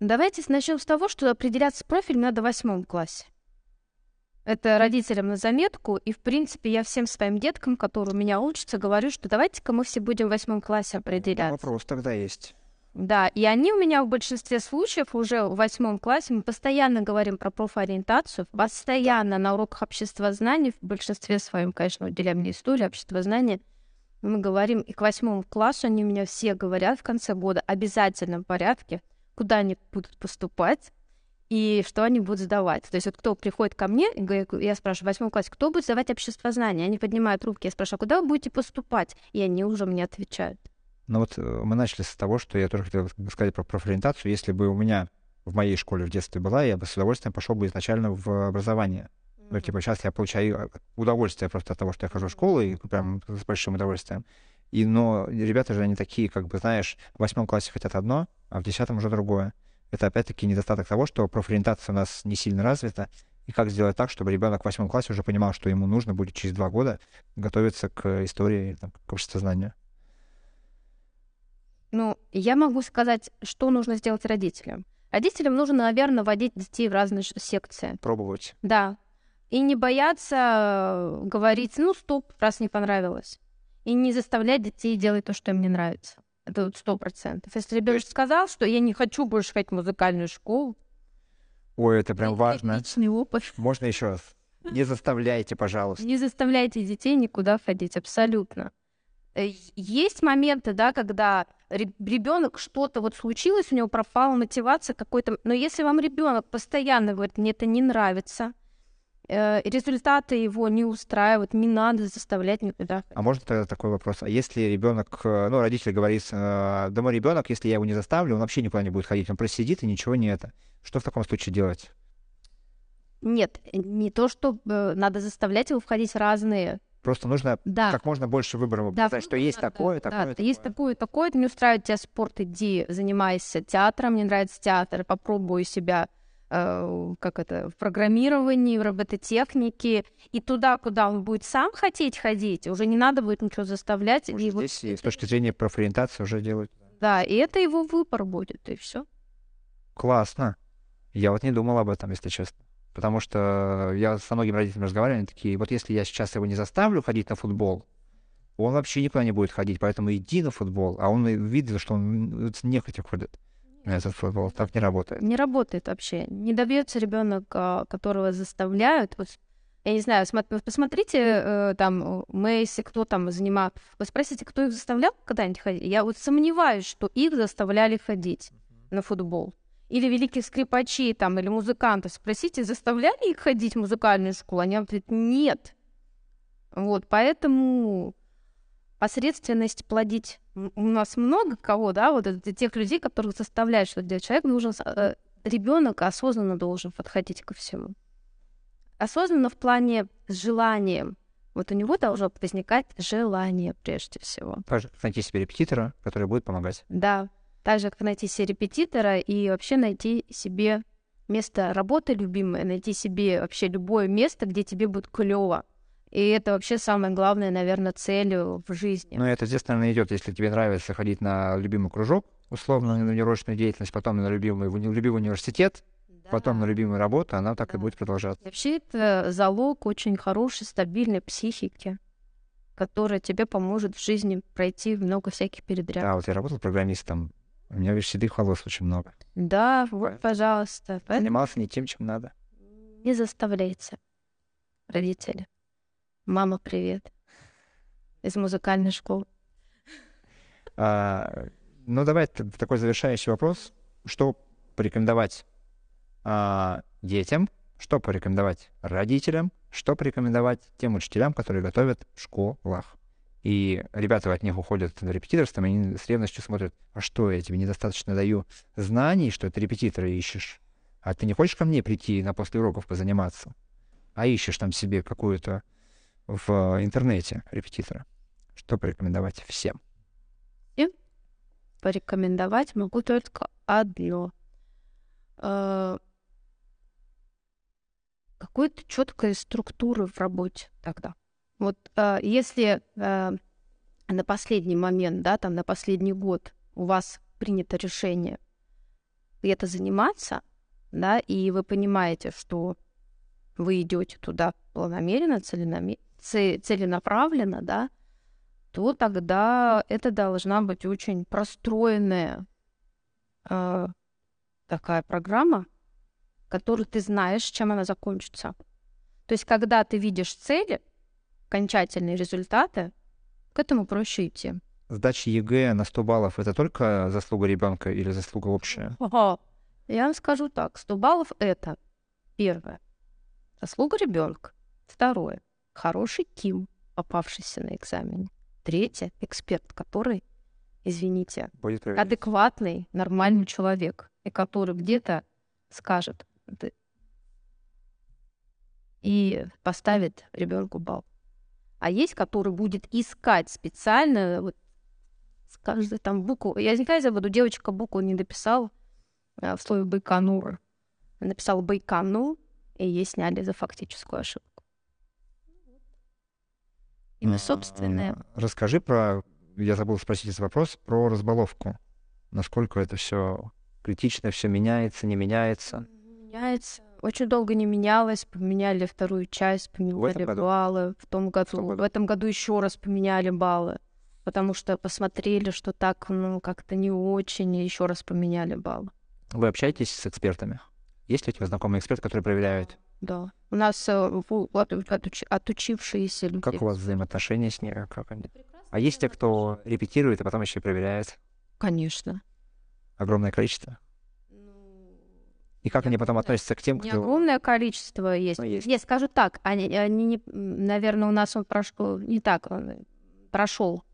Давайте начнем с того, что определяться с профилем надо в восьмом классе. Это родителям на заметку, и, в принципе, я всем своим деткам, которые у меня учатся, говорю, что давайте-ка мы все будем в восьмом классе определяться. Вопрос тогда есть. Да, и они у меня в большинстве случаев уже в восьмом классе, мы постоянно говорим про профориентацию, постоянно на уроках обществознания, в большинстве своем, конечно, уделяем мне историю, обществознания, мы говорим, и к восьмому классу они у меня все говорят в конце года обязательном порядке, куда они будут поступать, и что они будут сдавать. То есть вот кто приходит ко мне, я спрашиваю, в восьмом классе, кто будет сдавать общество знания? Они поднимают руки, я спрашиваю, а куда вы будете поступать? И они уже мне отвечают. Ну вот э, мы начали с того, что я тоже хотел сказать про профориентацию. Если бы у меня в моей школе в детстве была, я бы с удовольствием пошел бы изначально в образование. Ну, типа, сейчас я получаю э, удовольствие просто от того, что я хожу в школу, и прям с большим удовольствием. И, но ребята же, они такие, как бы, знаешь, в восьмом классе хотят одно, а в десятом уже другое. Это, опять-таки, недостаток того, что профориентация у нас не сильно развита, и как сделать так, чтобы ребенок в восьмом классе уже понимал, что ему нужно будет через два года готовиться к истории, там, к обществознанию. Ну, я могу сказать, что нужно сделать родителям. Родителям нужно, наверное, вводить детей в разные секции. Пробовать. Да. И не бояться э, говорить, ну, стоп, раз не понравилось. И не заставлять детей делать то, что им не нравится. Это вот сто процентов. Если ребенок сказал, что я не хочу больше ходить в музыкальную школу. Ой, это прям важно. Личный опыт. Можно еще раз. Не заставляйте, пожалуйста. Не заставляйте детей никуда ходить, абсолютно. Э, есть моменты, да, когда ребенок что-то вот случилось, у него пропала мотивация какой-то. Но если вам ребенок постоянно говорит, мне это не нравится, результаты его не устраивают, не надо заставлять никуда. А можно тогда такой вопрос? А если ребенок, э, ну, родитель говорит, да мой ребенок, если я его не заставлю, он вообще никуда не будет ходить, он просто сидит и ничего не это. Что в таком случае делать? Нет, не то, что надо заставлять его входить в разные Просто нужно да. как можно больше выбора да, показать, что есть да, такое, да, такое, да, такое. Есть такое, такое. Не устраивает тебя спорт, иди, занимайся театром. Мне нравится театр, попробую себя э, как это, в программировании, в робототехнике. И туда, куда он будет сам хотеть ходить, уже не надо будет ничего заставлять. Может, и здесь вот... с точки зрения профориентации уже делать. Да, и это его выбор будет, и все. Классно. Я вот не думал об этом, если честно. Потому что я со многими родителями разговариваю, они такие, вот если я сейчас его не заставлю ходить на футбол, он вообще никуда не будет ходить, поэтому иди на футбол. А он видит, что он нехотя ходит этот футбол. Так не работает. Не работает вообще. Не добьется ребенок, а, которого заставляют. Я не знаю, посмотрите э, там Мэйси, кто там занимал. Вы спросите, кто их заставлял когда-нибудь ходить? Я вот сомневаюсь, что их заставляли ходить на футбол или великих скрипачей там, или музыкантов, спросите, заставляли их ходить в музыкальную школу? Они ответят, нет. Вот, поэтому посредственность плодить. У нас много кого, да, вот это тех людей, которых заставляют что-то делать. Человек должен, э, ребенок осознанно должен подходить ко всему. Осознанно в плане с желанием. Вот у него должно возникать желание прежде всего. Найти себе репетитора, который будет помогать. Да, так же, как найти себе репетитора и вообще найти себе место работы любимое, найти себе вообще любое место, где тебе будет клево. И это вообще самая главная, наверное, цель в жизни. Ну, это, естественно, идет, если тебе нравится ходить на любимый кружок, условно, на неурочную деятельность, потом на любимый, любимый университет, да. потом на любимую работу, она так да. и будет продолжаться. Вообще это залог очень хорошей, стабильной психики которая тебе поможет в жизни пройти много всяких передряг. Да, вот я работал программистом у меня, видишь, седых волос очень много. Да, вот, пожалуйста. Занимался не тем, чем надо. Не заставляйте, родители. Мама, привет. Из музыкальной школы. А, Ну, давай такой завершающий вопрос. Что порекомендовать а, детям, что порекомендовать родителям, что порекомендовать тем учителям, которые готовят в школах? И ребята от них уходят на репетиторство, они с ревностью смотрят, а что, я тебе недостаточно даю знаний, что ты репетитора ищешь, а ты не хочешь ко мне прийти на после уроков позаниматься, а ищешь там себе какую-то в интернете репетитора. Что порекомендовать всем? Всем порекомендовать могу только одно. Э, какой-то четкой структуры в работе тогда. Вот э, если э, на последний момент, да, там на последний год у вас принято решение где-то заниматься, да, и вы понимаете, что вы идете туда планомеренно, целенаправленно, да, то тогда это должна быть очень простроенная э, такая программа, которую ты знаешь, чем она закончится. То есть, когда ты видишь цели, окончательные результаты, к этому проще идти. Сдача ЕГЭ на 100 баллов — это только заслуга ребенка или заслуга общая? Ага. Я вам скажу так. 100 баллов — это первое. Заслуга ребенка. Второе. Хороший КИМ, попавшийся на экзамене. Третье. Эксперт, который, извините, адекватный, нормальный человек, и который где-то скажет и поставит ребенку балл а есть, который будет искать специально, вот, с каждой там букву. Я никогда не забуду, девочка букву не дописала а, в слове Байконур. Написала Байконур, и ей сняли за фактическую ошибку. Имя собственное. Расскажи про, я забыл спросить этот вопрос, про разбаловку. Насколько это все критично, все меняется, не меняется? Меняется очень долго не менялось, поменяли вторую часть, поменяли в баллы. В том году, в, в этом году еще раз поменяли баллы, потому что посмотрели, что так, ну, как-то не очень, и еще раз поменяли баллы. Вы общаетесь с экспертами? Есть ли у тебя знакомые эксперты, которые проверяют? Да. У нас э, отуч, отучившиеся люди. Как у вас взаимоотношения с ними? Как они? А есть те, кто репетирует, а потом еще и проверяет? Конечно. Огромное количество? И как они потом относятся к тем, кто... Не огромное количество есть. Ну, есть. Нет, скажу так, они, они не, наверное, у нас он прошел не так, он прошел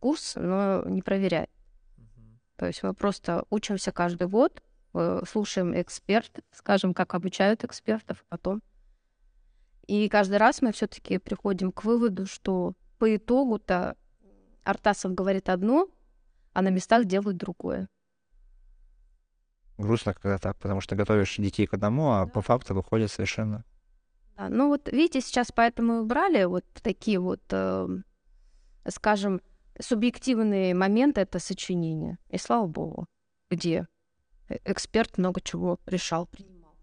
курс, но не проверяет. То есть мы просто учимся каждый год, слушаем экспертов, скажем, как обучают экспертов потом. И каждый раз мы все-таки приходим к выводу, что по итогу-то Артасов говорит одно, а на местах делают другое грустно, когда так, потому что готовишь детей к одному, а по факту выходит совершенно. Да, ну вот видите, сейчас поэтому и убрали вот такие вот, э, скажем, субъективные моменты это сочинение. И слава богу, где э, эксперт много чего решал, принимал.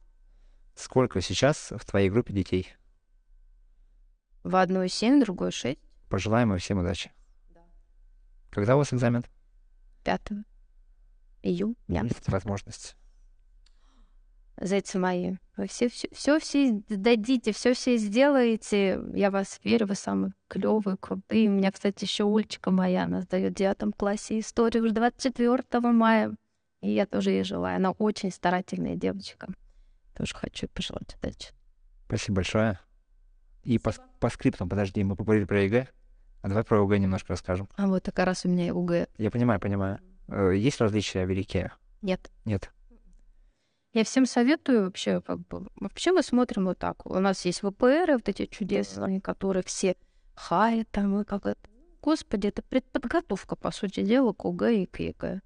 Сколько сейчас в твоей группе детей? В одной семь, в другой шесть. Пожелаем им всем удачи. Да. Когда у вас экзамен? Пятого июня. Есть возможность. Зайцы мои, вы все, все, все, все дадите, все, все сделаете. Я вас верю, вы самые клевые, крутые. У меня, кстати, еще Ульчика моя, она сдает в девятом классе историю уже 24 мая. И я тоже ей желаю. Она очень старательная девочка. Тоже хочу пожелать удачи. Спасибо большое. И по, по скриптам, подожди, мы поговорили про ЕГЭ. А давай про ОГЭ немножко расскажем. А вот как раз у меня ОГЭ. Я понимаю, понимаю. Э, есть различия великие? Нет. Нет. Я всем советую вообще, как бы, вообще мы смотрим вот так. У нас есть ВПР, вот эти чудесные, которые все хаят там, и как это. Господи, это предподготовка, по сути дела, к ОГЭ и к ЕГЭ.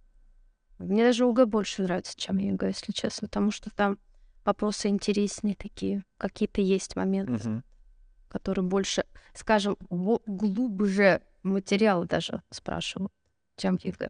Мне даже ОГЭ больше нравится, чем ЕГЭ, если честно, потому что там вопросы интереснее такие, какие-то есть моменты, угу. которые больше, скажем, глубже материалы даже спрашивают, чем ЕГЭ.